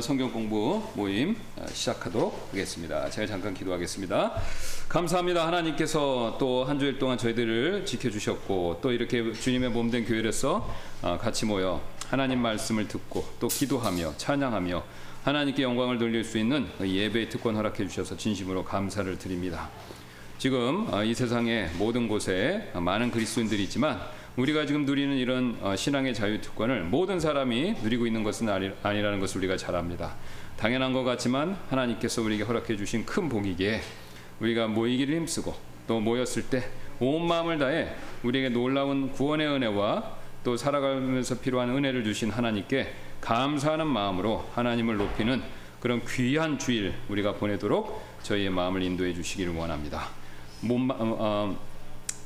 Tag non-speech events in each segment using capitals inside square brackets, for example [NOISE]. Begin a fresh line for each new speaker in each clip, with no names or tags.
성경 공부 모임 어, 시작하도록 하겠습니다. 제가 잠깐 기도하겠습니다. 감사합니다. 하나님께서 또 한 주일 동안 저희들을 지켜주셨고 또 이렇게 주님의 몸된 교회로서 어, 같이 모여 하나님 말씀을 듣고 또 기도하며 찬양하며 하나님께 영광을 돌릴 수 있는 예배의 특권 허락해 주셔서 진심으로 감사를 드립니다. 지금 어, 이 세상의 모든 곳에 많은 그리스도인들이 있지만 우리가 지금 누리는 이런 어, 신앙의 자유 특권을 모든 사람이 누리고 있는 것은 아니라는 것을 우리가 잘 압니다. 당연한 것 같지만 하나님께서 우리에게 허락해 주신 큰 복이기에 우리가 모이기를 힘쓰고 또 모였을 때 온 마음을 다해 우리에게 놀라운 구원의 은혜와 또 살아가면서 필요한 은혜를 주신 하나님께 감사하는 마음으로 하나님을 높이는 그런 귀한 주일 우리가 보내도록 저희의 마음을 인도해 주시기를 원합니다. 몸, 어, 어,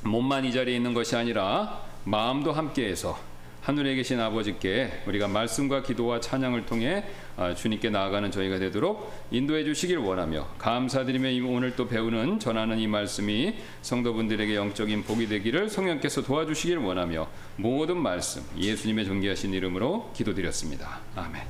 몸만 이 자리에 있는 것이 아니라 마음도 함께해서 하늘에 계신 아버지께 우리가 말씀과 기도와 찬양을 통해 아, 주님께 나아가는 저희가 되도록 인도해 주시길 원하며 감사드리며 오늘 또 배우는 전하는 이 말씀이 성도분들에게 영적인 복이 되기를 성령께서 도와주시길 원하며 모든 말씀 예수님의 존귀하신 이름으로 기도드렸습니다. 아멘.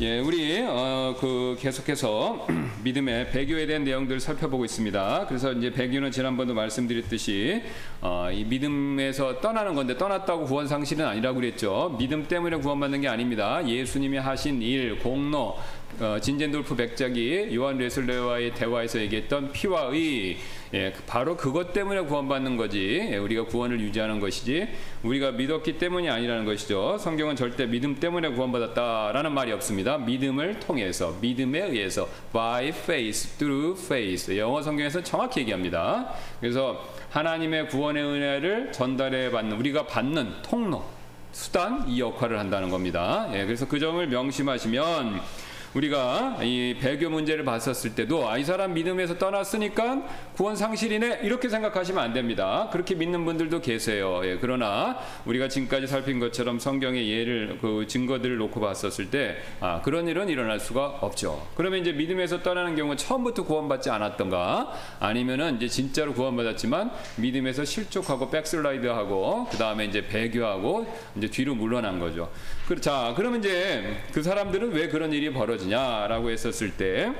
예, 우리 어, 그 계속해서 [CLEARS THROAT] 믿음의 배교에 대한 내용들을 살펴보고 있습니다. 그래서 이제 배교는 지난번도 말씀드렸듯이 어, 이 믿음에서 떠나는 건데 떠났다고 구원 상실은 아니라고 그랬죠. 믿음 때문에 구원받는 게 아닙니다. 예수님이 하신 일, 공로, 어, 진젠돌프 백작이 요한 레슬레와의 대화에서 얘기했던 피와 의 예, 바로 그것 때문에 구원받는 거지 예, 우리가 구원을 유지하는 것이지 우리가 믿었기 때문이 아니라는 것이죠. 성경은 절대 믿음 때문에 구원받았다라는 말이 없습니다. 믿음을 통해서 믿음에 의해서 by faith through faith. 영어 성경에서 정확히 얘기합니다. 그래서 하나님의 구원의 은혜를 전달해 받는 우리가 받는 통로 수단 이 역할을 한다는 겁니다. 예, 그래서 그 점을 명심하시면 우리가 이 배교 문제를 봤었을 때도 아, 이 사람 믿음에서 떠났으니까 구원 상실이네 이렇게 생각하시면 안 됩니다. 그렇게 믿는 분들도 계세요. 예, 그러나 우리가 지금까지 살핀 것처럼 성경의 예를 그 증거들을 놓고 봤었을 때 아, 그런 일은 일어날 수가 없죠. 그러면 이제 믿음에서 떠나는 경우 처음부터 구원받지 않았던가 아니면은 이제 진짜로 구원받았지만 믿음에서 실족하고 백슬라이드하고 그 다음에 이제 배교하고 이제 뒤로 물러난 거죠. 그, 자 그러면 이제 그 사람들은 왜 그런 일이 벌어지? 벌어지냐라고 했었을 때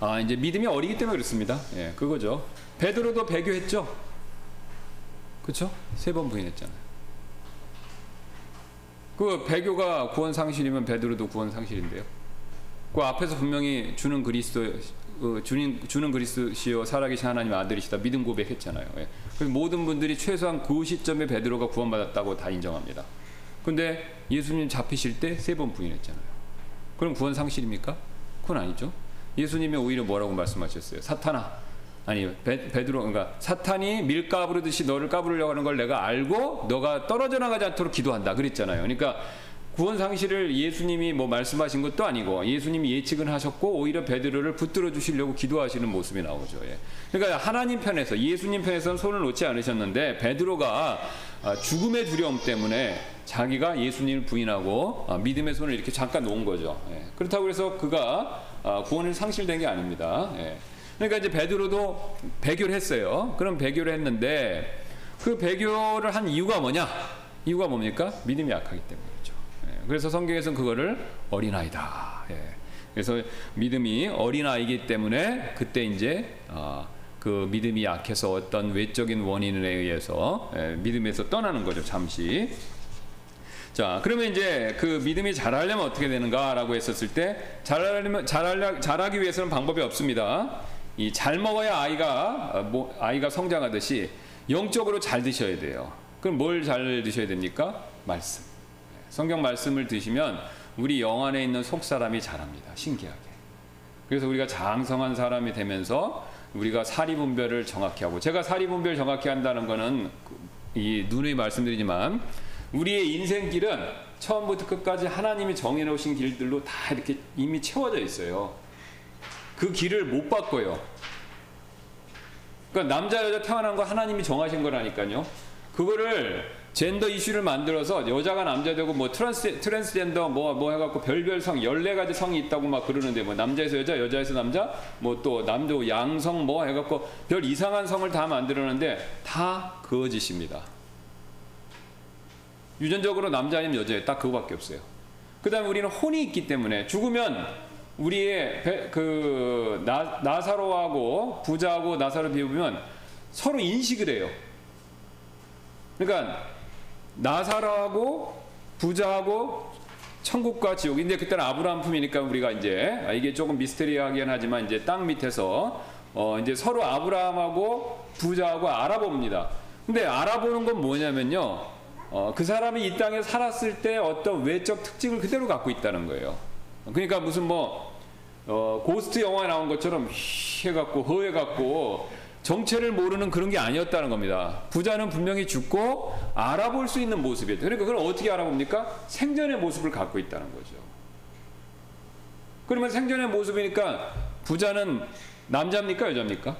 아, 이제 믿음이 어리기 때문에 그렇습니다. 예, 그거죠. 베드로도 배교했죠. 그렇죠? 세 번 부인했잖아요. 그 배교가 구원 상실이면 베드로도 구원 상실인데요. 그 앞에서 분명히 주는 그리스도 어, 주님 주는 그리스도시요 살아계신 하나님 아들이시다 믿음 고백했잖아요. 예. 그래서 모든 분들이 최소한 그 시점에 베드로가 구원받았다고 다 인정합니다. 근데 예수님 잡히실 때 세 번 부인했잖아요. 그럼 구원 상실입니까? 그건 아니죠. 예수님이 오히려 뭐라고 말씀하셨어요? 사탄아, 아니 베, 드로 그러니까 사탄이 밀 까부르듯이 너를 까부르려고 하는 걸 내가 알고 너가 떨어져 나가지 않도록 기도한다 그랬잖아요. 그러니까 구원 상실을 예수님이 뭐 말씀하신 것도 아니고 예수님이 예측은 하셨고 오히려 베드로를 붙들어 주시려고 기도하시는 모습이 나오죠. 예. 그러니까 하나님 편에서 예수님 편에서는 손을 놓지 않으셨는데 베드로가 아, 죽음의 두려움 때문에 자기가 예수님을 부인하고 아, 믿음의 손을 이렇게 잠깐 놓은 거죠. 예. 그렇다고 해서 그가 아, 구원을 상실된 게 아닙니다. 예. 그러니까 이제 베드로도 배교를 했어요. 그럼 배교를 했는데 그 배교를 한 이유가 뭐냐? 이유가 뭡니까? 믿음이 약하기 때문에. 그래서 성경에서는 그거를 어린아이다. 예. 그래서 믿음이 어린아이기 때문에 그때 이제 어, 그 믿음이 약해서 어떤 외적인 원인에 의해서 예, 믿음에서 떠나는 거죠, 잠시. 자, 그러면 이제 그 믿음이 자라려면 어떻게 되는가라고 했었을 때 자라려면 자라 자라기 위해서는 방법이 없습니다. 이 잘 먹어야 아이가 어, 뭐, 아이가 성장하듯이 영적으로 잘 드셔야 돼요. 그럼 뭘 잘 드셔야 됩니까? 말씀. 성경 말씀을 드시면 우리 영 안에 있는 속 사람이 자랍니다. 신기하게. 그래서 우리가 장성한 사람이 되면서 우리가 사리 분별을 정확히 하고 제가 사리 분별 정확히 한다는 거는 이 누누이 말씀드리지만 우리의 인생길은 처음부터 끝까지 하나님이 정해 놓으신 길들로 다 이렇게 이미 채워져 있어요. 그 길을 못 바꿔요. 그러니까 남자 여자 태어난 거 하나님이 정하신 거라니까요. 그거를 젠더 이슈를 만들어서 여자가 남자 되고 뭐 트랜스 트랜스젠더 뭐뭐 뭐 해갖고 별별 성 14가지 성이 있다고 막 그러는데 뭐 남자에서 여자 여자에서 남자 뭐 또 남도 양성 뭐 해갖고 별 이상한 성을 다 만들었는데 다 거짓입니다. 유전적으로 남자 아니면 여자예요. 딱 그거밖에 없어요. 그 다음에 우리는 혼이 있기 때문에 죽으면 우리의 배- 그 나, 나사로하고 부자하고 나사로 비우면 서로 인식을 해요. 그러니까 나사로하고 부자하고 천국과 지옥. 근데 그때는 아브라함 품이니까 우리가 이제 아, 이게 조금 미스테리하긴 하지만 이제 땅 밑에서 어 이제 서로 아브라함하고 부자하고 알아봅니다. 근데 알아보는 건 뭐냐면요. 어 그 사람이 이 땅에 살았을 때 어떤 외적 특징을 그대로 갖고 있다는 거예요. 그러니까 무슨 뭐 어, 고스트 영화에 나온 것처럼 휘 해갖고 허해갖고 정체를 모르는 그런 게 아니었다는 겁니다. 부자는 분명히 죽고 알아볼 수 있는 모습이었다. 그러니까 그걸 어떻게 알아봅니까? 생전의 모습을 갖고 있다는 거죠. 그러면 생전의 모습이니까 부자는 남자입니까? 여자입니까?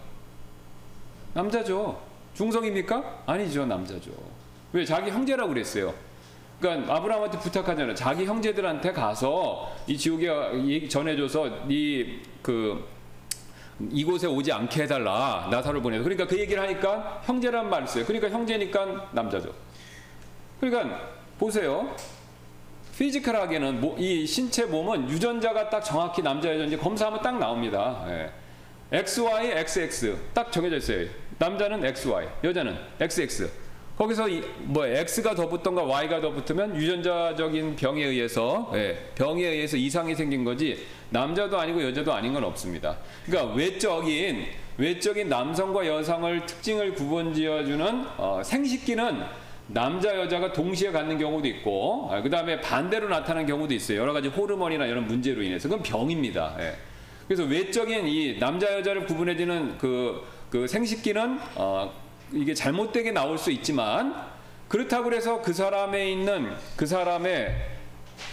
남자죠. 중성입니까? 아니죠. 남자죠. 왜? 자기 형제라고 그랬어요. 그러니까 아브라함한테 부탁하잖아요. 자기 형제들한테 가서 이 지옥에 전해줘서 네그 이곳에 오지 않게 해달라 나사를 보내서 그러니까 그 얘기를 하니까 형제란 말을 써요. 그러니까 형제니까 남자죠. 그러니까 보세요. 피지컬하게는 모- 이 신체 몸은 유전자가 딱 정확히 남자 여자인지 검사하면 딱 나옵니다. 예. XY, XX 딱 정해져 있어요. 남자는 XY, 여자는 XX. 거기서 이, 뭐 X가 더 붙던가 Y가 더 붙으면 유전자적인 병에 의해서 예, 병에 의해서 이상이 생긴 거지 남자도 아니고 여자도 아닌 건 없습니다. 그러니까 외적인 외적인 남성과 여성을 특징을 구분지어주는 어, 생식기는 남자 여자가 동시에 갖는 경우도 있고 그 다음에 반대로 나타나는 경우도 있어요. 여러 가지 호르몬이나 이런 문제로 인해서 그건 병입니다. 예. 그래서 외적인 이 남자 여자를 구분해주는 그, 그 생식기는 어, 이게 잘못되게 나올 수 있지만 그렇다고 해서 그 사람에 있는 그 사람의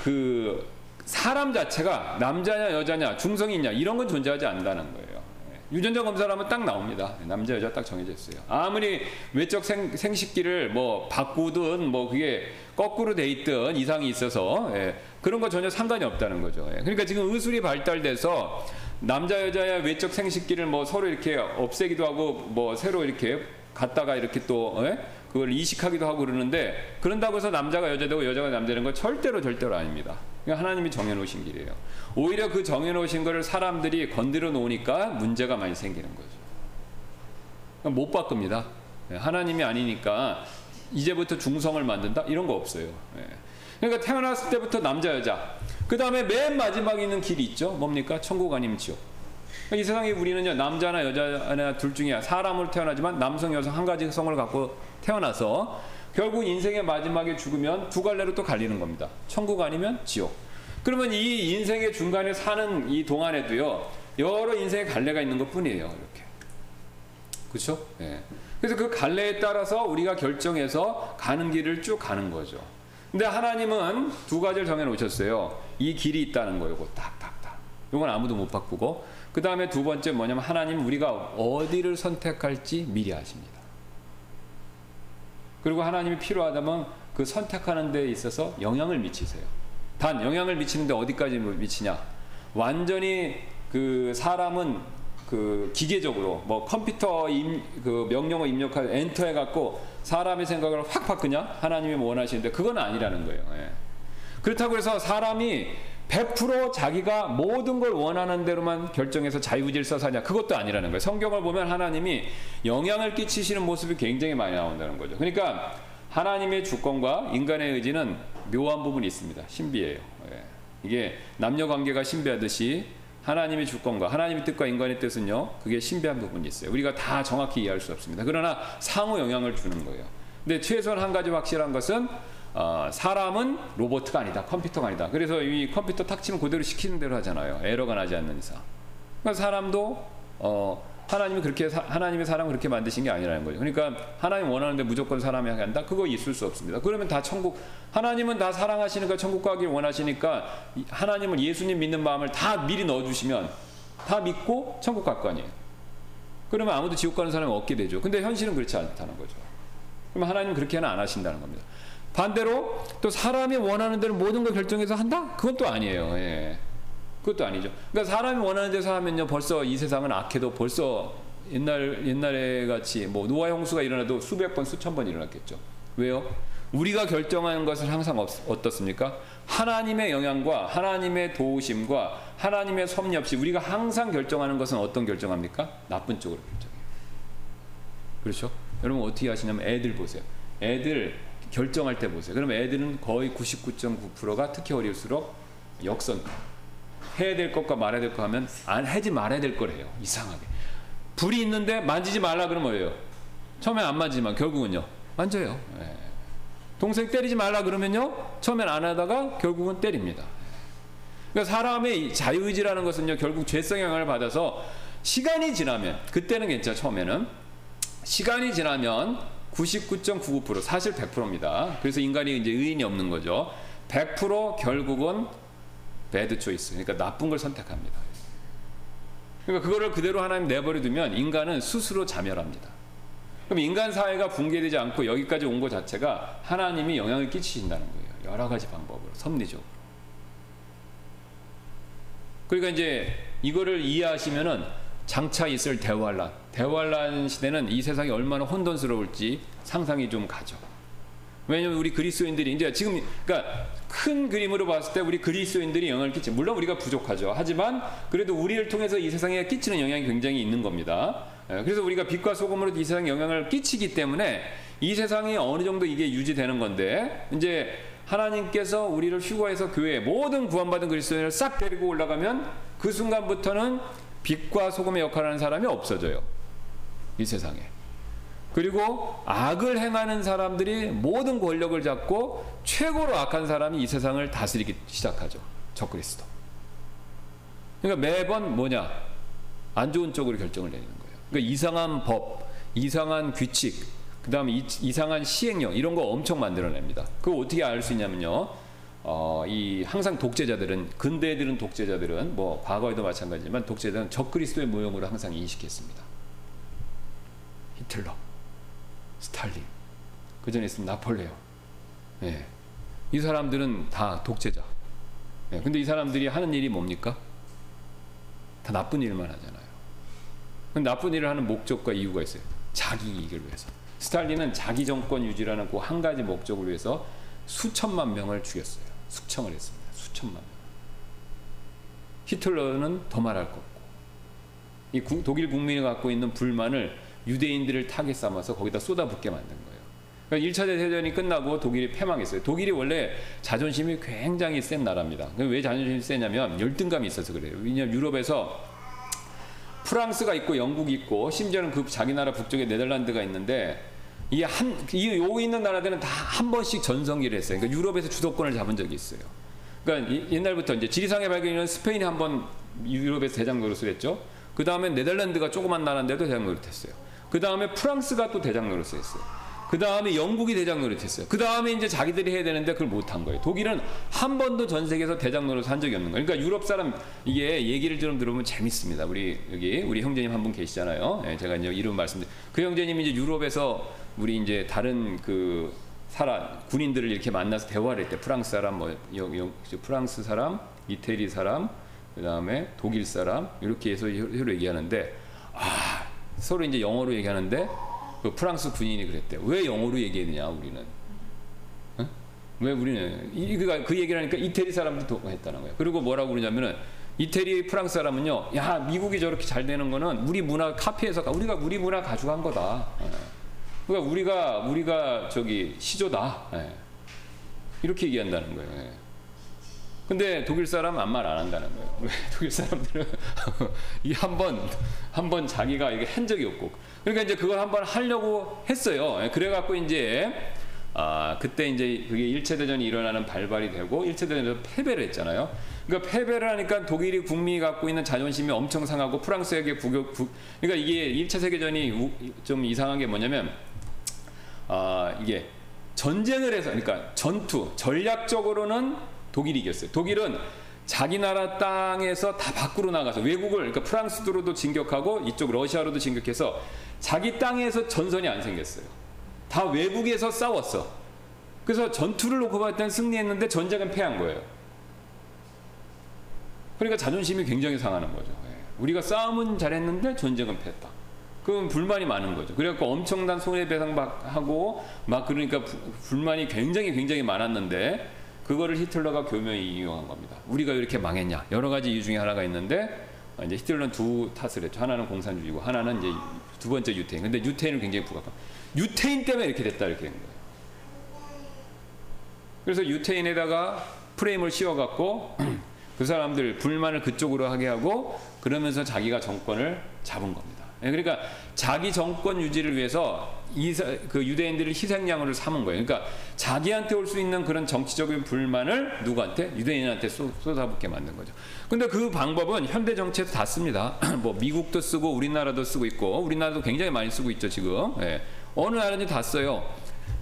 그 사람 자체가 남자냐 여자냐 중성이 있냐 이런 건 존재하지 않는다는 거예요. 예. 유전자 검사를 하면 딱 나옵니다. 남자 여자 딱 정해져 있어요. 아무리 외적 생, 생식기를 뭐 바꾸든 뭐 그게 거꾸로 돼 있든 이상이 있어서 예. 그런 거 전혀 상관이 없다는 거죠. 예. 그러니까 지금 의술이 발달돼서 남자 여자의 외적 생식기를 뭐 서로 이렇게 없애기도 하고 뭐 새로 이렇게 갖다가 이렇게 또 예? 그걸 이식하기도 하고 그러는데 그런다고 해서 남자가 여자 되고 여자가 남자 되는 건 절대로 절대로 아닙니다. 그러니까 하나님이 정해놓으신 길이에요. 오히려 그 정해놓으신 거를 사람들이 건드려 놓으니까 문제가 많이 생기는 거죠. 그러니까 못 바꿉니다. 예, 하나님이 아니니까 이제부터 중성을 만든다 이런 거 없어요. 예. 그러니까 태어났을 때부터 남자 여자. 그 다음에 맨 마지막에 있는 길이 있죠. 뭡니까? 천국 아니면 지옥. 그러니까 이 세상에 우리는요 남자나 여자나 둘 중에 사람으로 태어나지만 남성 여성 한 가지 성을 갖고 태어나서 결국 인생의 마지막에 죽으면 두 갈래로 또 갈리는 겁니다. 천국 아니면 지옥. 그러면 이 인생의 중간에 사는 이 동안에도요 여러 인생의 갈래가 있는 것 뿐이에요. 이렇게. 그렇죠? 예. 그래서 그 갈래에 따라서 우리가 결정해서 가는 길을 쭉 가는 거죠. 근데 하나님은 두 가지를 정해 놓으셨어요. 이 길이 있다는 거예요. 딱딱딱. 이건 아무도 못 바꾸고 그 다음에 두 번째 뭐냐면 하나님 우리가 어디를 선택할지 미리 아십니다. 그리고 하나님이 필요하다면 그 선택하는 데 있어서 영향을 미치세요. 단 영향을 미치는데 어디까지 미치냐? 완전히 그 사람은 그 기계적으로 뭐 컴퓨터 임, 그 명령어 입력할 엔터 해갖고 사람의 생각을 확 바꾸냐? 하나님이 원하시는데 그건 아니라는 거예요. 예. 그렇다고 해서 사람이 100% 자기가 모든 걸 원하는 대로만 결정해서 자유질서 사냐 그것도 아니라는 거예요. 성경을 보면 하나님이 영향을 끼치시는 모습이 굉장히 많이 나온다는 거죠. 그러니까 하나님의 주권과 인간의 의지는 묘한 부분이 있습니다. 신비해요. 예. 이게 남녀 관계가 신비하듯이 하나님의 주권과 하나님의 뜻과 인간의 뜻은요. 그게 신비한 부분이 있어요. 우리가 다 정확히 이해할 수 없습니다. 그러나 상호 영향을 주는 거예요. 근데 최소한 한 가지 확실한 것은 어, 사람은 로봇가 아니다, 컴퓨터가 아니다. 그래서 이 컴퓨터 탁 치면 그대로 시키는 대로 하잖아요. 에러가 나지 않는 이상. 그러니까 사람도 어, 하나님이 그렇게 사, 하나님의 사람을 그렇게 만드신 게 아니라는 거죠. 그러니까 하나님 원하는데 무조건 사람이 한다. 그거 있을 수 없습니다. 그러면 다 천국 하나님은 다 사랑하시니까 천국 가길 원하시니까 하나님을 예수님 믿는 마음을 다 미리 넣어 주시면 다 믿고 천국 갈 거 아니에요. 그러면 아무도 지옥 가는 사람이 없게 되죠. 근데 현실은 그렇지 않다는 거죠. 그럼 하나님은 그렇게는 안 하신다는 겁니다. 반대로 또 사람이 원하는 대로 모든 걸 결정해서 한다? 그건 또 아니에요. 예. 그것도 아니죠. 그러니까 사람이 원하는 대로 하면요, 벌써 이 세상은 악해도 벌써 옛날 옛날에 같이 뭐 노아 형수가 일어나도 수백 번, 수천 번 일어났겠죠. 왜요? 우리가 결정하는 것은 항상 어떻습니까? 하나님의 영향과 하나님의 도우심과 하나님의 섭리 없이 우리가 항상 결정하는 것은 어떤 결정합니까? 나쁜 쪽으로 결정해요. 그렇죠? 여러분 어떻게 하시냐면 애들 보세요. 애들 결정할 때 보세요. 그러면 애들은 거의 99.9%가 특히 어릴수록 역선. 해야 될 것과 말아야 될 거 하면 안 하지 말아야 될 거래요. 이상하게. 불이 있는데 만지지 말라 그러면 뭐예요? 처음엔 안 만지지만 결국은요. 만져요. 네. 동생 때리지 말라 그러면요. 처음엔 안 하다가 결국은 때립니다. 그러니까 사람의 자유의지라는 것은요. 결국 죄성 영향을 받아서 시간이 지나면 그때는 괜찮아 처음에는 시간이 지나면 99.99% 사실 100%입니다. 그래서 인간이 이제 의인이 없는 거죠. 100% 결국은 배드 초이스. 그러니까 나쁜 걸 선택합니다. 그러니까 그거를 그대로 하나님 내버려 두면 인간은 스스로 자멸합니다. 그럼 인간 사회가 붕괴되지 않고 여기까지 온 것 자체가 하나님이 영향을 끼치신다는 거예요. 여러 가지 방법으로 섭리적으로. 그러니까 이제 이거를 이해하시면은 장차 있을 대환란, 대환란 시대는 이 세상이 얼마나 혼돈스러울지 상상이 좀 가죠. 왜냐면 우리 그리스도인들이 이제 지금 그러니까 큰 그림으로 봤을 때 우리 그리스도인들이 영향을 끼치. 물론 우리가 부족하죠. 하지만 그래도 우리를 통해서 이 세상에 끼치는 영향이 굉장히 있는 겁니다. 예, 그래서 우리가 빛과 소금으로 이 세상에 영향을 끼치기 때문에 이 세상이 어느 정도 이게 유지되는 건데 이제 하나님께서 우리를 휴거해서 교회 모든 구원받은 그리스도인을 싹 데리고 올라가면 그 순간부터는 빛과 소금의 역할을 하는 사람이 없어져요. 이 세상에. 그리고 악을 행하는 사람들이 모든 권력을 잡고 최고로 악한 사람이 이 세상을 다스리기 시작하죠. 적그리스도. 그러니까 매번 뭐냐? 안 좋은 쪽으로 결정을 내리는 거예요. 그러니까 이상한 법, 이상한 규칙, 그 다음에 이 상한 시행령 이런 거 엄청 만들어냅니다. 그거 어떻게 알 수 있냐면요. 어, 이 항상 독재자들은 근대들은 독재자들은 뭐 과거에도 마찬가지지만 독재자들은 적그리스도의 모형으로 항상 인식했습니다. 히틀러, 스탈린, 그 전에 있으면 나폴레옹. 예. 이 사람들은 다 독재자. 예. 근데 이 사람들이 하는 일이 뭡니까? 다 나쁜 일만 하잖아요. 나쁜 일을 하는 목적과 이유가 있어요. 자기 이익을 위해서. 스탈린은 자기 정권 유지라는 그 한 가지 목적을 위해서 수천만 명을 죽였어요. 숙청을 했습니다. 수천만 명. 히틀러는 더 말할 것 없고 이 구, 독일 국민이 갖고 있는 불만을 유대인들을 타겟 삼아서 거기다 쏟아붓게 만든 거예요. 그러니까 1차 대전이 끝나고 독일이 패망했어요. 독일이 원래 자존심이 굉장히 센 나라입니다. 왜 자존심이 세냐면 열등감이 있어서 그래요. 왜냐하면 유럽에서 프랑스가 있고 영국이 있고 심지어는 그 자기 나라 북쪽에 네덜란드가 있는데 이 한, 이 여기 있는 나라들은 다 한 번씩 전성기를 했어요. 그러니까 유럽에서 주도권을 잡은 적이 있어요. 그러니까 옛날부터 이제 지리상의 발견에는 스페인이 한 번 유럽에서 대장 노릇을 했죠. 그 다음에 네덜란드가 조그만 나라인데도 대장 노릇했어요. 그 다음에 프랑스가 또 대장 노릇을 했어요. 그 다음에 영국이 대장 노릇했어요. 그 다음에 이제 자기들이 해야 되는데 그걸 못한 거예요. 독일은 한 번도 전 세계에서 대장 노릇 한 적이 없는 거예요. 그러니까 유럽 사람 이게 얘기를 좀 들으면 재밌습니다. 우리 여기 우리 형제님 한 분 계시잖아요. 예, 제가 이제 이름 말씀드린 그 형제님이 이제 유럽에서 우리 이제 다른 그 사람 군인들을 이렇게 만나서 대화를 했대. 프랑스 사람 뭐 영, 영, 프랑스 사람, 이태리 사람, 그 다음에 독일 사람 이렇게 해서 서로 얘기하는데 아 서로 이제 영어로 얘기하는데 그 프랑스 군인이 그랬대. 왜 영어로 얘기했느냐 우리는. 어? 왜 우리는 이, 그, 그 얘기를 하니까 이태리 사람도 했다는 거예요. 그리고 뭐라고 그러냐면은 이태리 프랑스 사람은요. 야 미국이 저렇게 잘 되는 거는 우리 문화 카피해서 우리가 우리 문화 가져간 거다. 예. 그러니까 우리가 우리가 저기 시조다. 예. 이렇게 얘기한다는 거예요. 예. 근데 독일 사람은 아무 말 안 한다는 거예요. 왜 [LAUGHS] 독일 사람들은 [LAUGHS] 이 한 번 한 번 자기가 이게 한 적이 없고 그러니까 이제 그걸 한번 하려고 했어요. 예, 그래갖고 이제 아 그때 이제 그게 1차 대전이 일어나는 발발이 되고 1차 대전에서 패배를 했잖아요. 그러니까 패배를 하니까 독일이 국민이 갖고 있는 자존심이 엄청 상하고 프랑스에게 국, 그러니까 이게 1차 세계전이 우, 좀 이상한 게 뭐냐면 아 이게 전쟁을 해서 그러니까 전투 전략적으로는 독일이 이겼어요. 독일은 자기 나라 땅에서 다 밖으로 나가서 외국을 그러니까 프랑스로도 진격하고 이쪽 러시아로도 진격해서 자기 땅에서 전선이 안 생겼어요. 다 외국에서 싸웠어. 그래서 전투를 놓고 땐 승리했는데 전쟁은 패한 거예요. 그러니까 자존심이 굉장히 상하는 거죠. 예. 우리가 싸움은 잘했는데 전쟁은 패했다. 그럼 불만이 많은 거죠. 그래갖고 엄청난 손해배상하고 막 그러니까 부, 불만이 굉장히 굉장히 많았는데 그거를 히틀러가 교묘히 이용한 겁니다. 우리가 왜 이렇게 망했냐? 여러 가지 이유 중에 하나가 있는데 이제 히틀러는 두 탓을 했죠. 하나는 공산주의고 하나는 이제 두 번째 유태인. 근데 유태인은 굉장히 부각한. 유태인 때문에 이렇게 됐다 이렇게 된 거예요. 그래서 유태인에다가 프레임을 씌워갖고 [CLEARS THROAT] 그 사람들 불만을 그쪽으로 하게 하고 그러면서 자기가 정권을 잡은 겁니다. 예, 그러니까 자기 정권 유지를 위해서 이사, 그 유대인들을 희생양으로 삼은 거예요. 그러니까 자기한테 올 수 있는 그런 정치적인 불만을 누구한테 유대인한테 쏟, 쏟아붓게 만든 거죠. 근데 그 방법은 현대 정치에서 다 씁니다. [CLEARS THROAT] 뭐 미국도 쓰고 우리나라도 쓰고 있고 우리나라도 굉장히 많이 쓰고 있죠 지금. 예. 어느 나라든지 다 써요.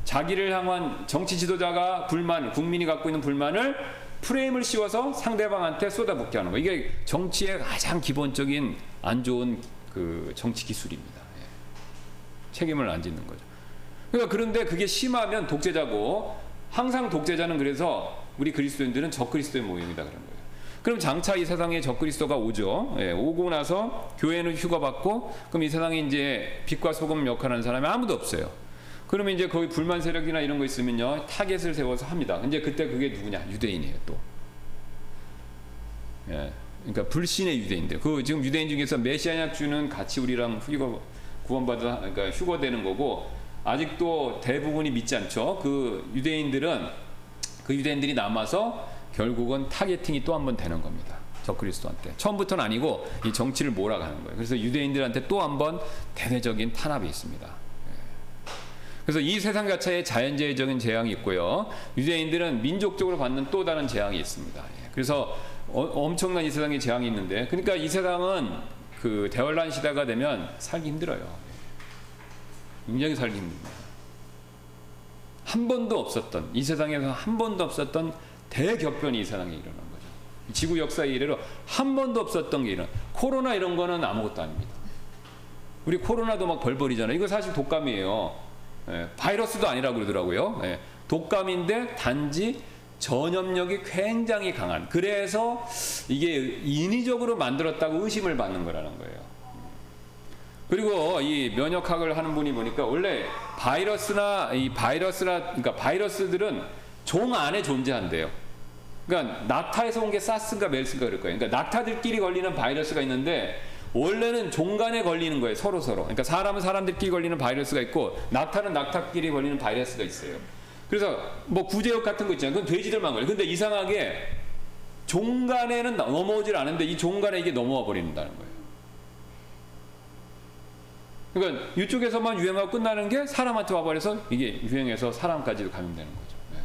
자기를 향한 정치 지도자가 불만, 국민이 갖고 있는 불만을 프레임을 씌워서 상대방한테 쏟아붓게 하는 거. 이게 정치의 가장 기본적인 안 좋은 그 정치 기술입니다. 예. 책임을 안 짓는 거죠. 그러니까 그런데 그게 심하면 독재자고 항상 독재자는 그래서 우리 그리스도인들은 적그리스도의 모형이다 그런 거예요. 그럼 장차 이 세상에 적그리스도가 오죠. 예, 오고 나서 교회는 휴거받고 그럼 이 세상에 이제 빛과 소금 역할하는 사람이 아무도 없어요. 그러면 이제 거기 불만 세력이나 이런 거 있으면요 타겟을 세워서 합니다. 이제 그때 그게 누구냐 유대인이에요 또. 예, 그러니까 불신의 유대인들. 그 지금 유대인 중에서 메시아약주는 같이 우리랑 휴거 구원받아 그러니까 휴거되는 거고 아직도 대부분이 믿지 않죠. 그 유대인들은 그 유대인들이 남아서 결국은 타겟팅이 또 한 번 되는 겁니다. 적그리스도한테 처음부터는 아니고 이 정치를 몰아가는 거예요. 그래서 유대인들한테 또 한 번 대대적인 탄압이 있습니다. 예. 그래서 이 세상 자체에 자연재해적인 재앙이 있고요. 유대인들은 민족적으로 받는 또 다른 재앙이 있습니다. 예. 그래서 어, 엄청난 이 세상에 재앙이 있는데, 그러니까 이 세상은 그 대환란 시대가 되면 살기 힘들어요. 굉장히 살기 힘듭니다. 한 번도 없었던 이 세상에서 한 번도 없었던 대격변이 이 세상에 일어난 거죠. 지구 역사 이래로 한 번도 없었던 게 일어나. 코로나 이런 거는 아무것도 아닙니다. 우리 코로나도 막 벌벌이잖아요. 이거 사실 독감이에요. 예, 바이러스도 아니라고 그러더라고요. 예, 독감인데 단지 전염력이 굉장히 강한. 그래서 이게 인위적으로 만들었다고 의심을 받는 거라는 거예요. 그리고 이 면역학을 하는 분이 보니까 원래 바이러스나 이 바이러스나 그러니까 바이러스들은 종 안에 존재한대요. 그러니까 낙타에서 온 게 사스인가 멜스인가 그럴 거예요. 그러니까 낙타들끼리 걸리는 바이러스가 있는데 원래는 종간에 걸리는 거예요. 서로 서로. 그러니까 사람은 사람들끼리 걸리는 바이러스가 있고 낙타는 낙타끼리 걸리는 바이러스가 있어요. 그래서 뭐 구제역 같은 거 있잖아요. 그건 돼지들만 걸려. 근데 이상하게 종간에는 넘어오질 않은데 이 종간에 이게 넘어와 버린다는 거예요. 그러니까 이쪽에서만 유행하고 끝나는 게 사람한테 와버려서 이게 유행해서 사람까지도 감염되는 거죠. 네.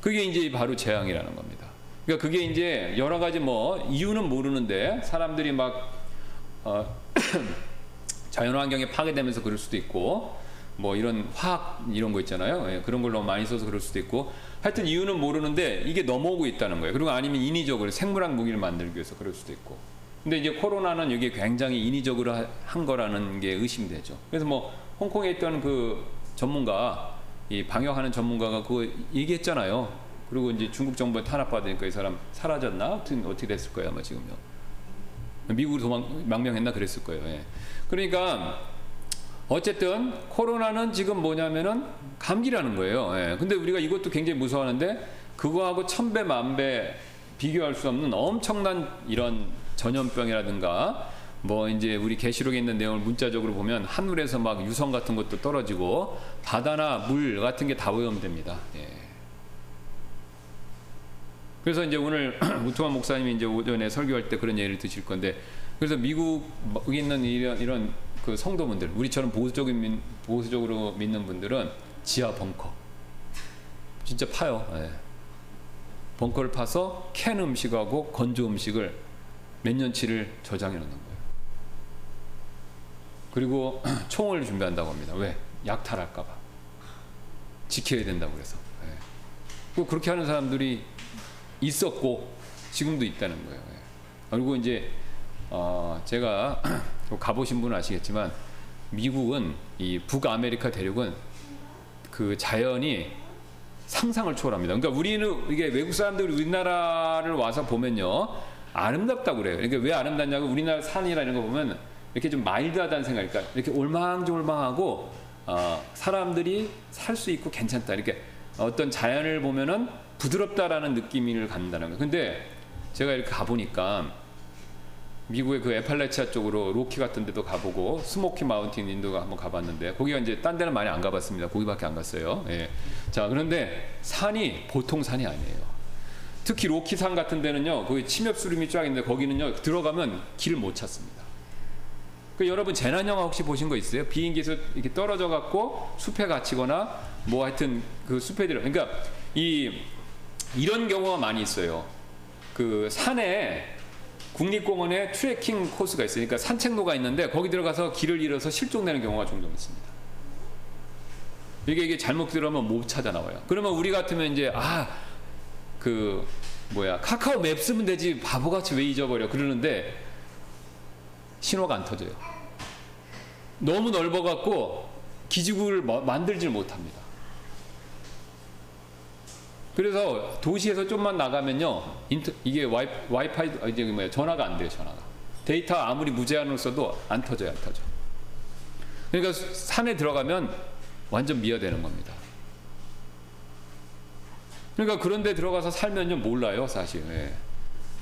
그게 이제 바로 재앙이라는 겁니다. 그러니까 그게 이제 여러 가지 뭐 이유는 모르는데 사람들이 막 어, [CLEARS THROAT] 자연 환경에 파괴되면서 그럴 수도 있고 뭐 이런 화학 이런 거 있잖아요. 예, 그런 걸 너무 많이 써서 그럴 수도 있고 하여튼 이유는 모르는데 이게 넘어오고 있다는 거예요. 그리고 아니면 인위적으로 생물학 무기를 만들기 위해서 그럴 수도 있고. 근데 이제 코로나는 이게 굉장히 인위적으로 한 거라는 게 의심되죠. 그래서 뭐 홍콩에 있던 그 전문가, 이 방역하는 전문가가 그거 얘기했잖아요. 그리고 이제 중국 정부에 탄압받으니까 이 사람 사라졌나? 어떻게, 어떻게 됐을 거예요, 아마 지금요. 미국으로 도망, 망명했나 그랬을 거예요. 예. 그러니까 어쨌든 코로나는 지금 뭐냐면은 감기라는 거예요. 예. 근데 우리가 이것도 굉장히 무서워하는데 그거하고 천배 만배 비교할 수 없는 엄청난 이런 전염병이라든가 뭐 이제 우리 계시록에 있는 내용을 문자적으로 보면 하늘에서 막 유성 같은 것도 떨어지고 바다나 물 같은 게 다 오염됩니다. 예. 그래서 이제 오늘 [CLEARS THROAT] 우투만 목사님이 이제 오전에 설교할 때 그런 예를 드실 건데 그래서 미국에 있는 이런 이런 그 성도분들 우리처럼 보수적인 보수적으로 믿는 분들은 지하 벙커 진짜 파요. 예. 벙커를 파서 캔 음식하고 건조 음식을 몇 년치를 저장해 놓는 거예요. 그리고 [CLEARS THROAT] 총을 준비한다고 합니다. 왜? 약탈할까봐. 지켜야 된다고 그래서. 예. 그렇게 하는 사람들이 있었고 지금도 있다는 거예요. 예. 그리고 이제 어 제가 [CLEARS THROAT] 가보신 분은 아시겠지만 미국은 이 북아메리카 대륙은 그 자연이 상상을 초월합니다. 그러니까 우리는 이게 외국 사람들이 우리나라를 와서 보면요 아름답다고 그래요. 그러니까 왜 아름답냐고 우리나라 산이나 이런 거 보면 이렇게 좀 마일드하다는 생각, 그러니까 이렇게 올망졸망하고 어, 사람들이 살 수 있고 괜찮다. 이렇게 어떤 자연을 보면은 부드럽다라는 느낌을 갖는다는 거예요. 근데 제가 이렇게 가보니까 미국의 그 애팔래치아 쪽으로 로키 같은 데도 가보고 스모키 마운틴인가도 한번 가봤는데 거기가 이제 딴 데는 많이 안 가봤습니다. 거기밖에 안 갔어요. 예. 자 그런데 산이 보통 산이 아니에요. 특히 로키산 같은 데는요, 거기 침엽 수림이 쫙 있는데 거기는요 들어가면 길을 못 찾습니다. 그 여러분 재난 영화 혹시 보신 거 있어요? 비행기에서 이렇게 떨어져 갖고 숲에 갇히거나 뭐 하여튼 그 숲에 들어. 그러니까 이 이런 경우가 많이 있어요. 그 산에 국립공원에 트레킹 코스가 있으니까 그러니까 산책로가 있는데 거기 들어가서 길을 잃어서 실종되는 경우가 종종 있습니다. 이게 이게 잘못 들어가면 못 찾아 나와요. 그러면 우리 같으면 이제 아 그 뭐야 카카오 맵 쓰면 되지 바보같이 왜 잊어버려 그러는데 신호가 안 터져요. 너무 넓어갖고 기지국을 만들질 못합니다. 그래서 도시에서 좀만 나가면요, 인터, 이게 와이, 와이파이, 아, 이제 뭐야, 전화가 안 돼요, 전화가. 데이터 아무리 무제한으로 써도 안 터져요, 안 터져. 그러니까 산에 들어가면 완전 미화되는 겁니다. 그러니까 그런데 들어가서 살면요, 몰라요, 사실. 예.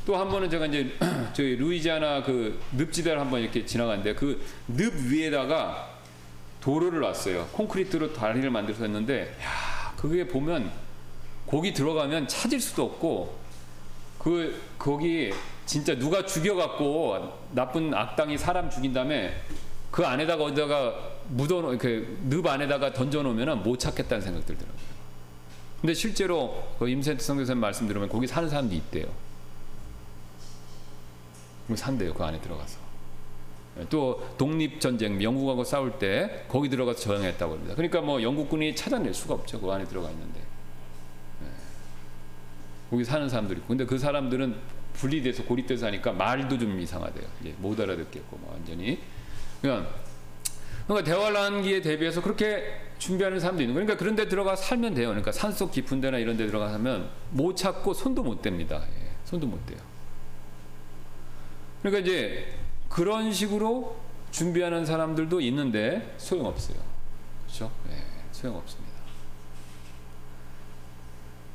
또한 번은 제가 이제 [CLEARS THROAT] 저희 루이지아나 그 늪지대를 한번 이렇게 지나갔는데 그 늪 위에다가 도로를 놨어요. 콘크리트로 다리를 만들어서 했는데, 야, 그게 보면 거기 들어가면 찾을 수도 없고 그 거기 진짜 누가 죽여갖고 나쁜 악당이 사람 죽인 다음에 그 안에다가 어디다가 묻어 그늪 안에다가 던져 놓으면 못 찾겠다는 생각 들더라고요. 근데 실제로 그 임센트 성교사님 말씀 들으면 거기 사는 사람도 있대요. 산대요 그 안에 들어가서. 또 독립 전쟁 영국하고 싸울 때 거기 들어가서 저항했다고 합니다. 그러니까 뭐 영국군이 찾아낼 수가 없죠 그 안에 들어가 있는데. 거기 사는 사람들이 근데 그 사람들은 분리돼서 고립돼서 하니까 말도 좀 이상하대요. 이제 못 알아듣겠고 뭐 완전히. 그러니까, 그러니까 대화란기에 대비해서 그렇게 준비하는 사람도 있는 거예요. 그러니까 그런 데 들어가 살면 돼요. 그러니까 산속 깊은 데나 이런 데 들어가면 못 찾고 손도 못 댑니다. 예, 손도 못 대요. 그러니까 이제 그런 식으로 준비하는 사람들도 있는데 소용없어요. 그렇죠? 예, 소용없습니다.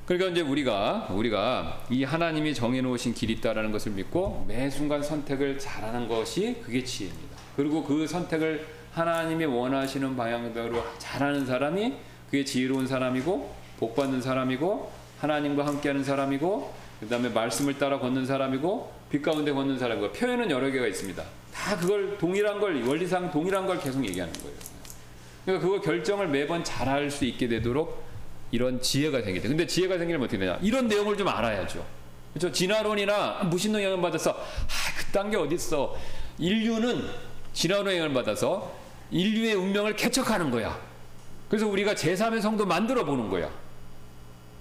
그러니까 이제 우리가 우리가 이 하나님이 정해 놓으신 길이 있다라는 것을 믿고 매 순간 선택을 잘하는 것이 그게 지혜입니다. 그리고 그 선택을 하나님이 원하시는 방향대로 잘하는 사람이 그게 지혜로운 사람이고 복 받는 사람이고 하나님과 함께하는 사람이고 그다음에 말씀을 따라 걷는 사람이고 빛 가운데 걷는 사람이고 표현은 여러 개가 있습니다. 다 그걸 동일한 걸 원리상 동일한 걸 계속 얘기하는 거예요. 그러니까 그거 결정을 매번 잘할 수 있게 되도록 이런 지혜가 생기죠. 근데 지혜가 생기면 어떻게 되냐? 이런 내용을 좀 알아야죠. 그렇죠? 진화론이나 무신론 영향을 받아서 아, 그딴 게 어디 있어? 인류는 진화론 영향을 받아서 인류의 운명을 개척하는 거야. 그래서 우리가 제3의 성도 만들어 보는 거야.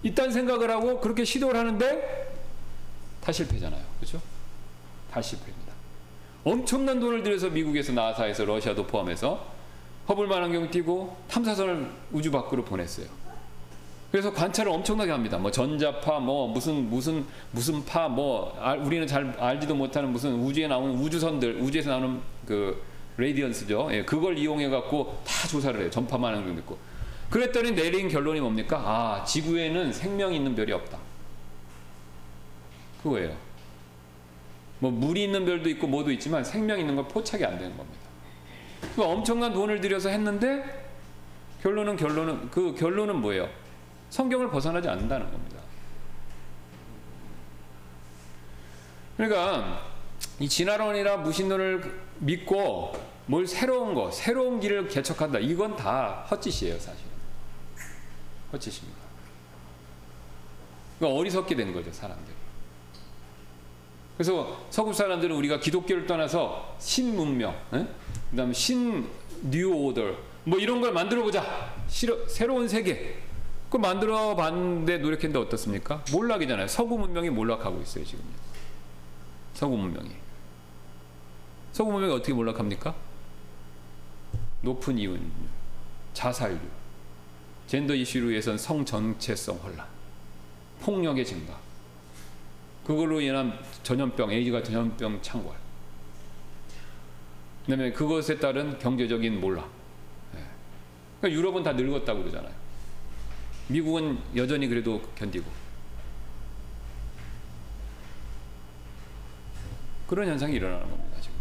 이딴 생각을 하고 그렇게 시도를 하는데 다 실패잖아요. 그렇죠? 다 실패입니다. 엄청난 돈을 들여서 미국에서 나사에서 러시아도 포함해서 허블 만 환경 띄고 탐사선을 우주 밖으로 보냈어요. 그래서 관찰을 엄청나게 합니다. 뭐 전자파, 뭐 무슨 무슨 무슨 파, 뭐 알, 우리는 잘 알지도 못하는 무슨 우주에 나오는 우주선들, 우주에서 나오는 그 radiance죠. 예, 그걸 이용해 갖고 다 조사를 해요. 전파만 하는 거 있고. 그랬더니 내린 결론이 뭡니까? 아, 지구에는 생명이 있는 별이 없다. 그거예요. 뭐 물이 있는 별도 있고 뭐도 있지만 생명 있는 건 포착이 안 되는 겁니다. 그 엄청난 돈을 들여서 했는데 결론은 결론은 그 결론은 뭐예요? 성경을 벗어나지 않는다는 겁니다. 그러니까 이 진화론이나 무신론을 믿고 뭘 새로운 거, 새로운 길을 개척한다. 이건 다 헛짓이에요, 사실은. 헛짓입니다. 그러니까 어리석게 된 거죠, 사람들이. 그래서 서구 사람들은 우리가 기독교를 떠나서 신문명, 그 다음에 신뉴 오더, 뭐 이런 걸 만들어 보자. 새로운 세계. 그 만들어 봤는데 노력했는데 어떻습니까? 몰락이잖아요. 서구 문명이 몰락하고 있어요, 지금요. 서구 문명이. 서구 문명이 어떻게 몰락합니까? 높은 이윤, 자살률, 젠더 이슈로 인해서 성정체성 혼란, 폭력의 증가, 그걸로 인한 전염병, 에이즈가 전염병 창궐. 그다음에 그것에 따른 경제적인 몰락. 예. 그러니까 유럽은 다 늙었다고 그러잖아요. 미국은 여전히 그래도 견디고. 그런 현상이 일어나는 겁니다, 지금요.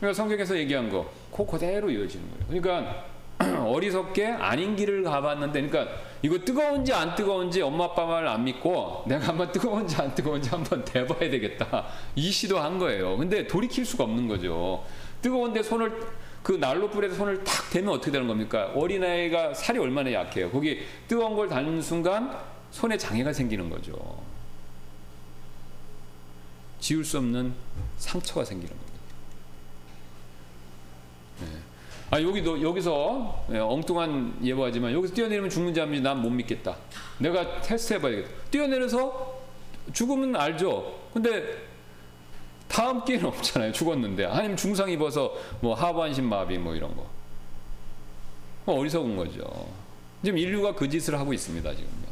그러니까 성경에서 얘기한 거, 그 그대로 이어지는 거예요. 그러니까 [CLEARS THROAT] 어리석게 아닌 길을 가봤는데, 그러니까 이거 뜨거운지 안 뜨거운지 엄마 아빠 말 안 믿고 내가 한번 뜨거운지 안 뜨거운지 한번 대봐야 되겠다. 이 시도한 거예요. 근데 돌이킬 수가 없는 거죠. 뜨거운데 손을 그 난로 불에 손을 탁 대면 어떻게 되는 겁니까? 어린아이가 살이 얼마나 약해요. 거기 뜨거운 걸 닿는 순간 손에 장애가 생기는 거죠. 지울 수 없는 상처가 생기는 겁니다. 네. 아 여기도 여기서 예, 엉뚱한 예보하지만 여기서 뛰어내리면 죽는 자입니다. 난못 믿겠다. 내가 테스트해봐야겠다. 뛰어내려서 죽으면 알죠. 근데 다음 기회는 없잖아요. 죽었는데 아니면 중상 입어서 뭐 하반신 마비 뭐 이런 거. 뭐 어리석은 거죠. 지금 인류가 그 짓을 하고 있습니다. 지금요.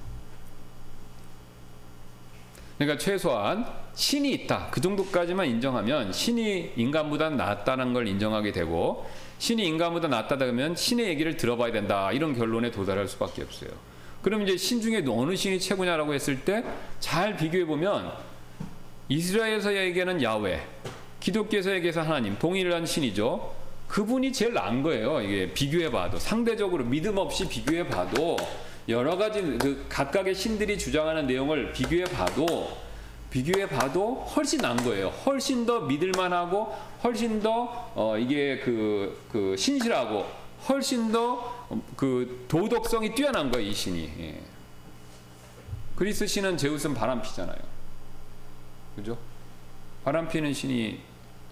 그러니까 최소한 신이 있다. 그 정도까지만 인정하면 신이 인간보다 낫다는 걸 인정하게 되고 신이 인간보다 낫다다 그러면 신의 얘기를 들어봐야 된다. 이런 결론에 도달할 수밖에 없어요. 그럼 이제 신 중에 어느 신이 최고냐라고 했을 때 잘 비교해 보면 이스라엘에서 얘기하는 야훼, 기독교에서 하나님, 동일한 신이죠. 그분이 제일 나은 거예요. 이게 비교해 봐도 상대적으로 믿음 없이 비교해 봐도 여러 가지 그 각각의 신들이 주장하는 내용을 비교해 봐도 비교해 봐도 훨씬 나은 거예요. 훨씬 더 믿을만하고 훨씬 더 어, 이게 그, 그 신실하고 훨씬 더 그 도덕성이 뛰어난 거예요. 이 신이. 예. 그리스 신은 제우스는 바람 피잖아요. 그죠? 바람 피는 신이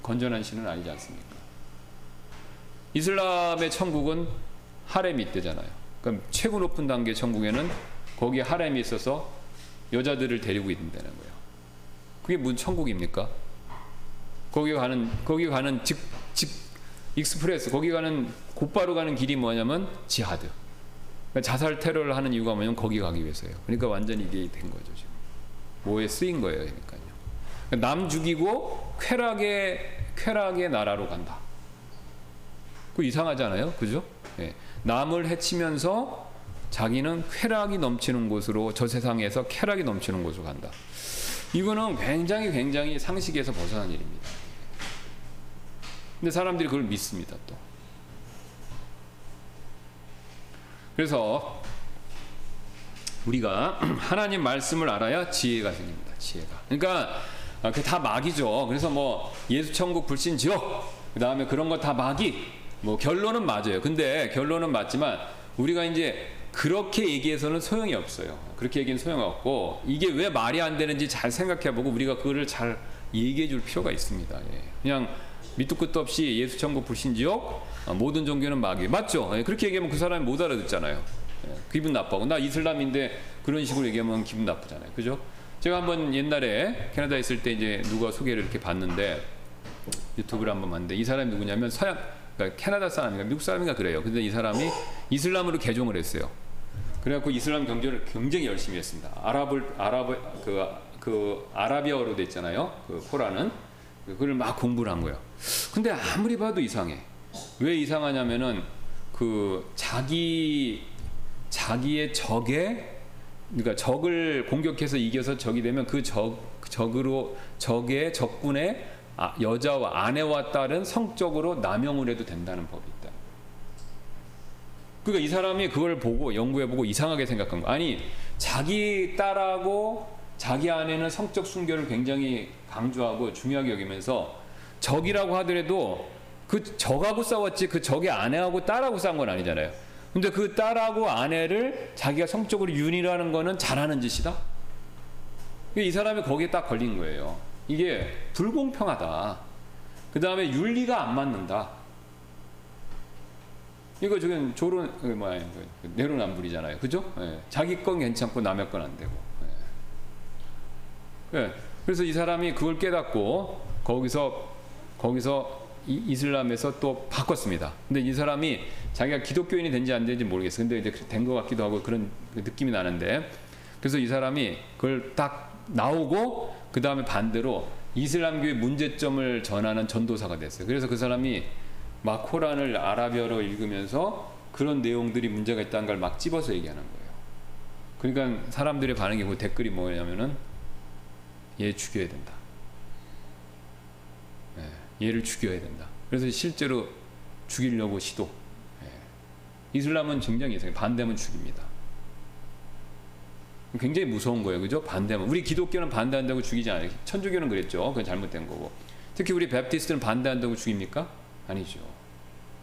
건전한 신은 아니지 않습니까? 이슬람의 천국은 하렘이 있대잖아요. 그럼 최고 높은 단계 천국에는 거기에 하렘이 있어서 여자들을 데리고 있는다는 거예요. 그게 무슨 천국입니까? 거기 가는 거기 가는 직, 직 express 거기 가는 곧바로 가는 길이 뭐냐면 지하드. 그러니까 자살 테러를 하는 이유가 뭐냐면 거기 가기 위해서예요. 그러니까 완전히 이게 된 거죠 지금. 뭐에 쓰인 거예요, 그러니까요. 남 죽이고 쾌락의 쾌락의 나라로 간다. 그 이상하잖아요, 그죠? 예. 남을 해치면서 자기는 쾌락이 넘치는 곳으로 저 세상에서 쾌락이 넘치는 곳으로 간다. 이거는 굉장히 굉장히 상식에서 벗어난 일입니다. 근데 사람들이 그걸 믿습니다, 또. 그래서 우리가 [CLEARS THROAT] 하나님 말씀을 알아야 지혜가 생깁니다. 지혜가. 그러니까 그다 막이죠. 그래서 뭐 예수 천국 불신 지옥 그 다음에 그런 거다 막이 뭐 결론은 맞아요. 근데 결론은 맞지만 우리가 이제 그렇게 얘기해서는 소용이 없어요. 그렇게 얘기는 소용 없고 이게 왜 말이 안 되는지 잘 생각해 보고 우리가 그거를 잘 얘기해 줄 필요가 있습니다. 예. 그냥 밑도 끝도 없이 예수 천국 불신 지옥 모든 종교는 마귀 맞죠? 예. 그렇게 얘기하면 그 사람이 못 알아듣잖아요. 예. 기분 나빠고 나 이슬람인데 그런 식으로 얘기하면 기분 나쁘잖아요. 그죠? 제가 한번 옛날에 캐나다에 있을 때 이제 누가 소개를 이렇게 봤는데 유튜브를 한번 봤는데 이 사람이 누구냐면 서양 그러니까 캐나다 사람인가 미국 사람인가 그래요. 근데 이 사람이 이슬람으로 개종을 했어요. 그래갖고 이슬람 경제를 굉장히 열심히 했습니다. 아랍을 아랍 그, 그 아라비아어로 돼 있잖아요. 그 코란은 그걸 막 공부를 한 거예요. 근데 아무리 봐도 이상해. 왜 이상하냐면은 그 자기 자기의 적에 그러니까 적을 공격해서 이겨서 적이 되면 그 적 적으로 적의 적군의 아, 여자와 아내와 딸은 성적으로 남용을 해도 된다는 법이 있다. 그러니까 이 사람이 그걸 보고 연구해보고 이상하게 생각한 거. 아니 자기 딸하고 자기 아내는 성적 순결을 굉장히 강조하고 중요하게 여기면서 적이라고 하더라도 그 적하고 싸웠지 그 적의 아내하고 딸하고 싸운 건 아니잖아요. 근데 그 딸하고 아내를 자기가 성적으로 윤희라는 거는 잘하는 짓이다. 이 사람이 거기에 딱 걸린 거예요. 이게 불공평하다. 그 다음에 윤리가 안 맞는다. 이거 지금 조론 그 내로남불이잖아요, 그죠? 예. 자기 건 괜찮고 남의 건 안 되고. 예. 예. 그래서 이 사람이 그걸 깨닫고 거기서 거기서 이, 이슬람에서 또 바꿨습니다. 근데 이 사람이 자기가 기독교인이 된지 안 된지 모르겠어요. 근데 이제 된 것 같기도 하고 그런 느낌이 나는데 그래서 이 사람이 그걸 딱 나오고 그 다음에 반대로 이슬람교의 문제점을 전하는 전도사가 됐어요. 그래서 그 사람이 막 코란을 아라비아로 읽으면서 그런 내용들이 문제가 있다는 걸 막 집어서 얘기하는 거예요. 그러니까 사람들의 반응이 그 댓글이 뭐냐면은 얘 죽여야 된다. 예, 얘를 죽여야 된다. 그래서 실제로 죽이려고 시도. 예. 이슬람은 굉장히 이상해. 반대하면 죽입니다. 굉장히 무서운 거예요. 그죠? 반대하면. 우리 기독교는 반대한다고 죽이지 않아요. 천주교는 그랬죠. 그건 잘못된 거고. 특히 우리 베프티스트는 반대한다고 죽입니까? 아니죠.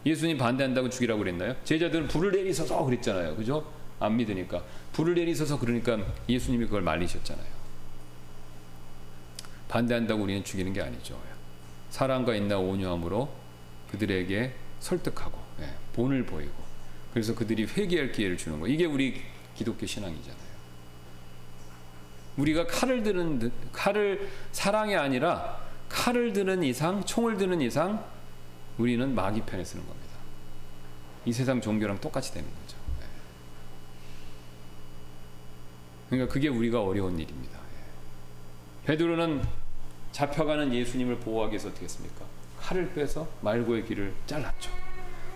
예수님 반대한다고 죽이라고 그랬나요? 제자들은 불을 내리셔서 그랬잖아요. 그죠? 안 믿으니까. 불을 내리셔서 그러니까 예수님이 그걸 말리셨잖아요. 반대한다고 우리는 죽이는 게 아니죠. 사랑과 인나 온유함으로 그들에게 설득하고 예, 본을 보이고 그래서 그들이 회개할 기회를 주는 거. 이게 우리 기독교 신앙이잖아요. 우리가 칼을 드는 칼을 사랑이 아니라 칼을 드는 이상 총을 드는 이상 우리는 마귀 편에 쓰는 겁니다. 이 세상 종교랑 똑같이 되는 거죠. 예. 그러니까 그게 우리가 어려운 일입니다. 예. 베드로는 잡혀가는 예수님을 보호하기 위해서 어떻게 했습니까? 칼을 빼서 말고의 길을 잘랐죠.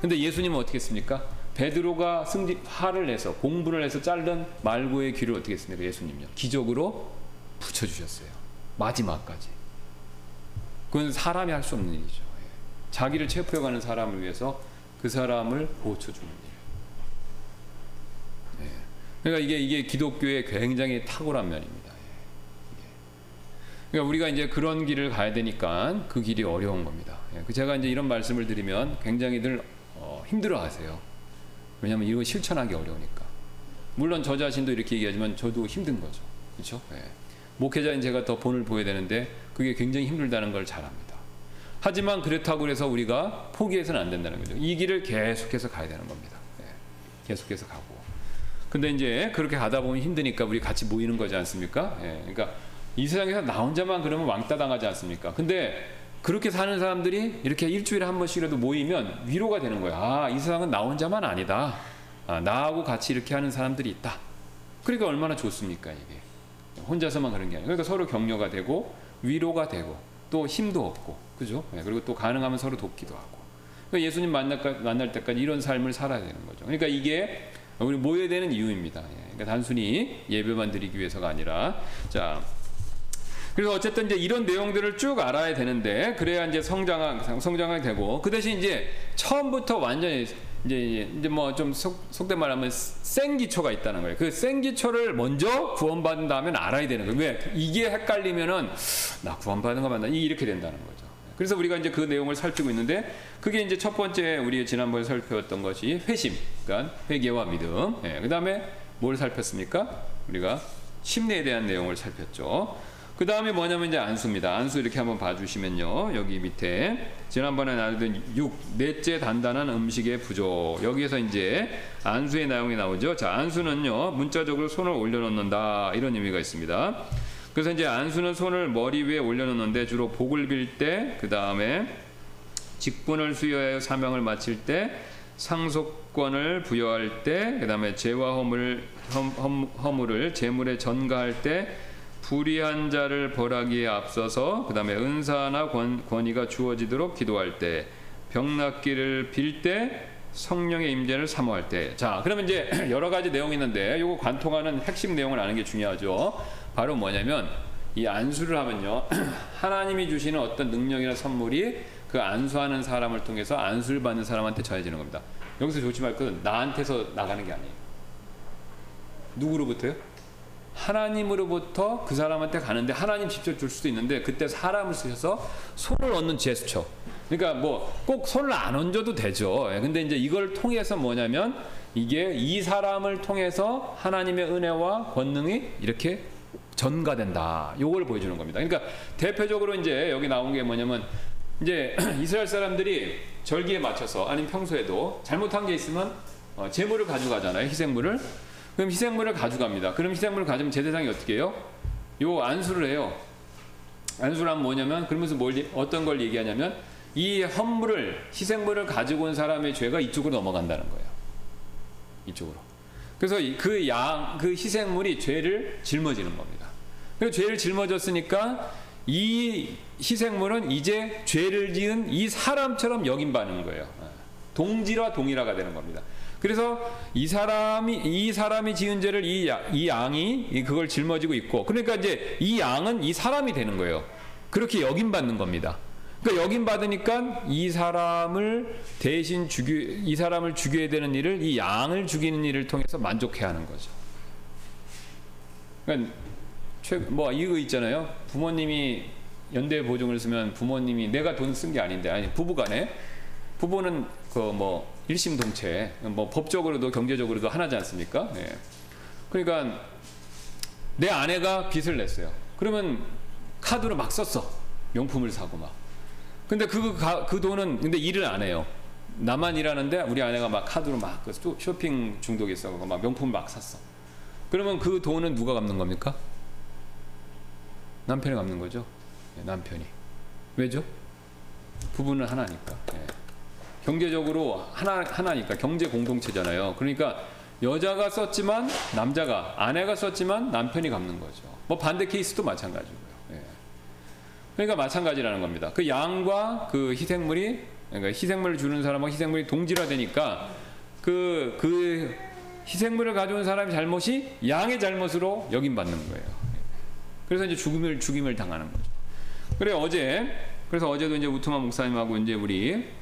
근데 예수님은 어떻게 했습니까? 베드로가 승리 화를 내서 공분을 해서 자른 말고의 귀를 어떻게 했습니까? 예수님요. 기적으로 붙여 주셨어요. 마지막까지. 그건 사람이 할 수 없는 일이죠. 예. 자기를 체포해 가는 사람을 위해서 그 사람을 고쳐 주는 일. 예. 그러니까 이게 이게 기독교의 굉장히 탁월한 면입니다. 예. 그러니까 우리가 이제 그런 길을 가야 되니까 그 길이 어려운 겁니다. 그 제가 이제 이런 말씀을 드리면 굉장히들 어, 힘들어하세요. 왜냐하면 이거 실천하기 어려우니까. 물론 저 자신도 이렇게 얘기하지만 저도 힘든 거죠. 그렇죠? 예. 목회자인 제가 더 본을 보여야 되는데 그게 굉장히 힘들다는 걸 잘 압니다. 하지만 그렇다고 해서 우리가 포기해서는 안 된다는 거죠. 이 길을 계속해서 가야 되는 겁니다. 예. 계속해서 가고. 근데 이제 그렇게 가다 보면 힘드니까 우리 같이 모이는 거지 않습니까? 예. 그러니까 이 세상에서 나 혼자만 그러면 왕따 당하지 않습니까? 근데 그렇게 사는 사람들이 이렇게 일주일에 한 번씩이라도 모이면 위로가 되는 거예요. 아, 이 세상은 나 혼자만 아니다. 아, 나하고 같이 이렇게 하는 사람들이 있다. 그러니까 얼마나 좋습니까, 이게. 혼자서만 그런 게 아니에요. 그러니까 서로 격려가 되고, 위로가 되고, 또 힘도 얻고, 그죠? 네, 그리고 또 가능하면 서로 돕기도 하고. 그러니까 예수님 만날, 만날 때까지 이런 삶을 살아야 되는 거죠. 그러니까 이게 우리 모여야 되는 이유입니다. 예, 그러니까 단순히 예배만 드리기 위해서가 아니라, 자, 그래서 어쨌든 이제 이런 내용들을 쭉 알아야 되는데 그래야 이제 성장하 성장하게 되고 그 대신 이제 처음부터 완전히 이제 이제 뭐 좀 속된 말하면 생기초가 있다는 거예요. 그 생기초를 먼저 구원받은 다음에 알아야 되는 거예요. 왜 이게 헷갈리면은 나 구원받은 거 맞나 이렇게 된다는 거죠. 그래서 우리가 이제 그 내용을 살피고 있는데 그게 이제 첫 번째 우리 지난번에 살펴봤던 것이 회심, 그러니까 회개와 믿음. 예, 그 다음에 뭘 살폈습니까? 우리가 심리에 대한 내용을 살폈죠. 그 다음에 뭐냐면 이제 안수입니다. 안수 이렇게 한번 봐주시면요. 여기 밑에 지난번에 나누던 6 넷째 단단한 음식의 부족 여기에서 이제 안수의 내용이 나오죠. 자 안수는요 문자적으로 손을 올려놓는다 이런 의미가 있습니다. 그래서 이제 안수는 손을 머리 위에 올려놓는데 주로 복을 빌 때 그 다음에 직분을 수여하여 사명을 마칠 때 상속권을 부여할 때, 그 다음에 재와 허물, 허, 허물을 재물에 전가할 때, 불의한 자를 벌하기에 앞서서 그 다음에 은사나 권, 권위가 주어지도록 기도할 때 병낫기를 빌 때 성령의 임재를 사모할 때. 자, 그러면 이제 [CLEARS THROAT] 여러 가지 내용이 있는데 요거 관통하는 핵심 내용을 아는 게 중요하죠. 바로 뭐냐면 이 안수를 하면요. [CLEARS THROAT] 하나님이 주시는 어떤 능력이나 선물이 그 안수하는 사람을 통해서 안수를 받는 사람한테 전해지는 겁니다. 여기서 조심할 것은 나한테서 나가는 게 아니에요. 누구로부터요? 하나님으로부터 그 사람한테 가는데 하나님 직접 줄 수도 있는데 그때 사람을 쓰셔서 손을 얹는 제스처. 그러니까 뭐 꼭 손을 안 얹어도 되죠. 예, 근데 이제 이걸 통해서 뭐냐면 이게 이 사람을 통해서 하나님의 은혜와 권능이 이렇게 전가된다. 요걸 보여주는 겁니다. 그러니까 대표적으로 이제 여기 나온 게 뭐냐면 이제 [CLEARS THROAT] 이스라엘 사람들이 절기에 맞춰서 아니면 평소에도 잘못한 게 있으면 어, 재물을 가져가잖아요. 희생물을. 그럼 희생물을 가져갑니다. 그럼 희생물을 가지면 제대상이 어떻게 해요? 요 안수를 해요. 안수를 뭐냐면 그러면서 뭘 어떤 걸 얘기하냐면 이 헌물을 희생물을 가지고 온 사람의 죄가 이쪽으로 넘어간다는 거예요. 이쪽으로. 그래서 그 양, 그 희생물이 죄를 짊어지는 겁니다. 그리고 죄를 짊어졌으니까 이 희생물은 이제 죄를 지은 이 사람처럼 여김받는 거예요. 동질화 동일화가 되는 겁니다. 그래서 이 사람이 이 사람이 지은 죄를 이, 야- 이 양이 이 그걸 짊어지고 있고 그러니까 이제 이 양은 이 사람이 되는 거예요. 그렇게 여김받는 겁니다. 그러니까 여김받으니까 이 사람을 대신 죽이 이 사람을 죽여야 되는 일을 이 양을 죽이는 일을 통해서 만족해야 하는 거죠. 그러니까 최, 뭐 이거 있잖아요. 부모님이 연대 보증을 쓰면 부모님이 내가 돈 쓴 게 아닌데 아니 부부간에 부부는 그 뭐 일심동체 뭐 법적으로도 경제적으로도 하나지 않습니까? 예. 그러니까 내 아내가 빚을 냈어요. 그러면 카드로 막 썼어. 명품을 사고 막. 근데 그, 가- 그 돈은 근데 일을 안 해요. 나만 일하는데 우리 아내가 막 카드로 막그 쇼- 쇼핑 중독이 있어서 막 명품 막 샀어. 그러면 그 돈은 누가 갚는 겁니까? 남편이 갚는 거죠. 예, 남편이. 왜죠? 부부는 하나니까. 예. 경제적으로 하나 하나니까 경제 공동체잖아요. 그러니까 여자가 썼지만 남자가 아내가 썼지만 남편이 갚는 거죠. 뭐 반대 케이스도 마찬가지고요. 예. 그러니까 마찬가지라는 겁니다. 그 양과 그 희생물이 그러니까 희생물을 주는 사람과 희생물이 동질화되니까 그, 그 희생물을 가져온 사람의 잘못이 양의 잘못으로 여김받는 거예요. 그래서 이제 죽음을 죽임을 당하는 거죠. 그래 어제 그래서 어제도 이제 우트만 목사님하고 이제 우리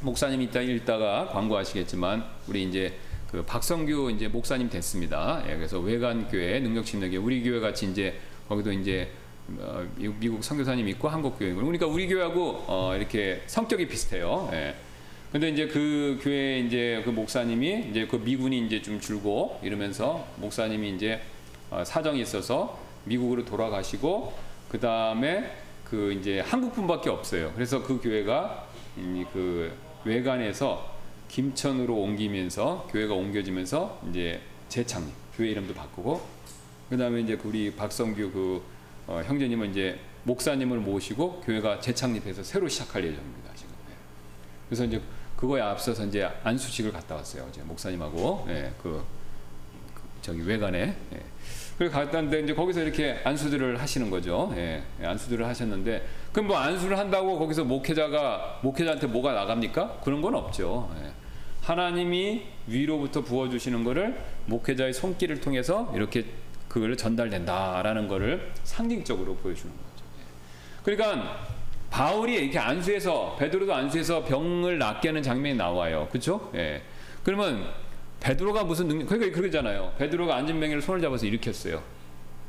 목사님 이따 읽다가 광고하시겠지만 우리 이제 그 박성규 이제 목사님 됐습니다. 예, 그래서 외관 교회 능력 침례 교회 우리 교회 같이 이제 거기도 이제 어, 미국, 선교사님 있고 한국 교회 있고 그러니까 우리 교회하고 어, 이렇게 성격이 비슷해요. 예. 근데 이제 그 교회 이제 그 목사님이 이제 그 미군이 이제 좀 줄고 이러면서 목사님이 이제 어, 사정이 있어서 미국으로 돌아가시고 그 다음에 그 이제 한국 분밖에 없어요. 그래서 그 교회가 이미 그 외관에서 김천으로 옮기면서 교회가 옮겨지면서 이제 재창립 교회 이름도 바꾸고 그 다음에 이제 우리 박성규 그 어, 형제님은 이제 목사님을 모시고 교회가 재창립해서 새로 시작할 예정입니다 지금. 네. 그래서 이제 그거에 앞서서 이제 안수식을 갔다 왔어요 어제 목사님하고 예, 그, 그 저기 외관에. 예. 그리고 갔다 왔는데 이제 거기서 이렇게 안수들을 하시는 거죠. 예, 예, 안수들을 하셨는데 그럼 뭐 안수를 한다고 거기서 목회자가 목회자한테 뭐가 나갑니까? 그런 건 없죠. 예. 하나님이 위로부터 부어 주시는 거를 목회자의 손길을 통해서 이렇게 그걸 전달된다라는 거를 상징적으로 보여주는 거죠. 예. 그러니까 바울이 이렇게 안수해서 베드로도 안수해서 병을 낫게 하는 장면이 나와요. 그렇죠? 예. 그러면 베드로가 무슨 능력 그러니까 그러잖아요. 베드로가 앉은 맹이를 손을 잡아서 일으켰어요.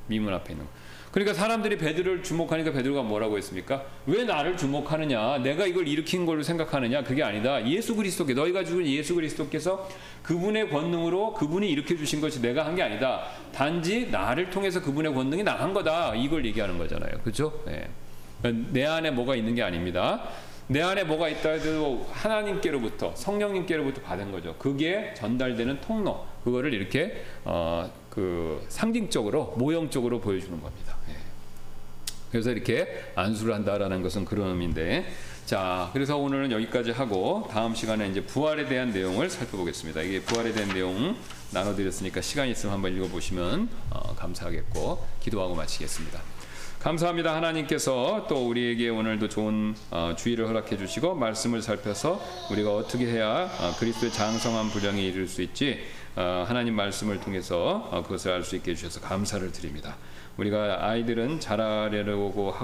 미문 앞에 있는 거. 그러니까 사람들이 베드로를 주목하니까 베드로가 뭐라고 했습니까? 왜 나를 주목하느냐? 내가 이걸 일으킨 걸로 생각하느냐? 그게 아니다. 예수 그리스도께 너희가 죽은 예수 그리스도께서 그분의 권능으로 그분이 일으켜 주신 것이 내가 한 게 아니다. 단지 나를 통해서 그분의 권능이 나간 거다. 이걸 얘기하는 거잖아요. 그렇죠? 네. 내 안에 뭐가 있는 게 아닙니다. 내 안에 뭐가 있다 해도 하나님께로부터 성령님께로부터 받은 거죠. 그게 전달되는 통로. 그거를 이렇게 어, 그 상징적으로 모형적으로 보여주는 겁니다. 예. 그래서 이렇게 안수를 한다라는 것은 그런 의미인데 자 그래서 오늘은 여기까지 하고 다음 시간에 이제 부활에 대한 내용을 살펴보겠습니다. 이게 부활에 대한 내용 나눠드렸으니까 시간 있으면 한번 읽어보시면 어, 감사하겠고 기도하고 마치겠습니다. 감사합니다. 하나님께서 또 우리에게 오늘도 좋은 어, 주의를 허락해 주시고 말씀을 살펴서 우리가 어떻게 해야 어, 그리스도의 장성한 분량에 이를 수 있지 어, 하나님 말씀을 통해서 어, 그것을 알 수 있게 해주셔서 감사를 드립니다. 우리가 아이들은 자라려고 하고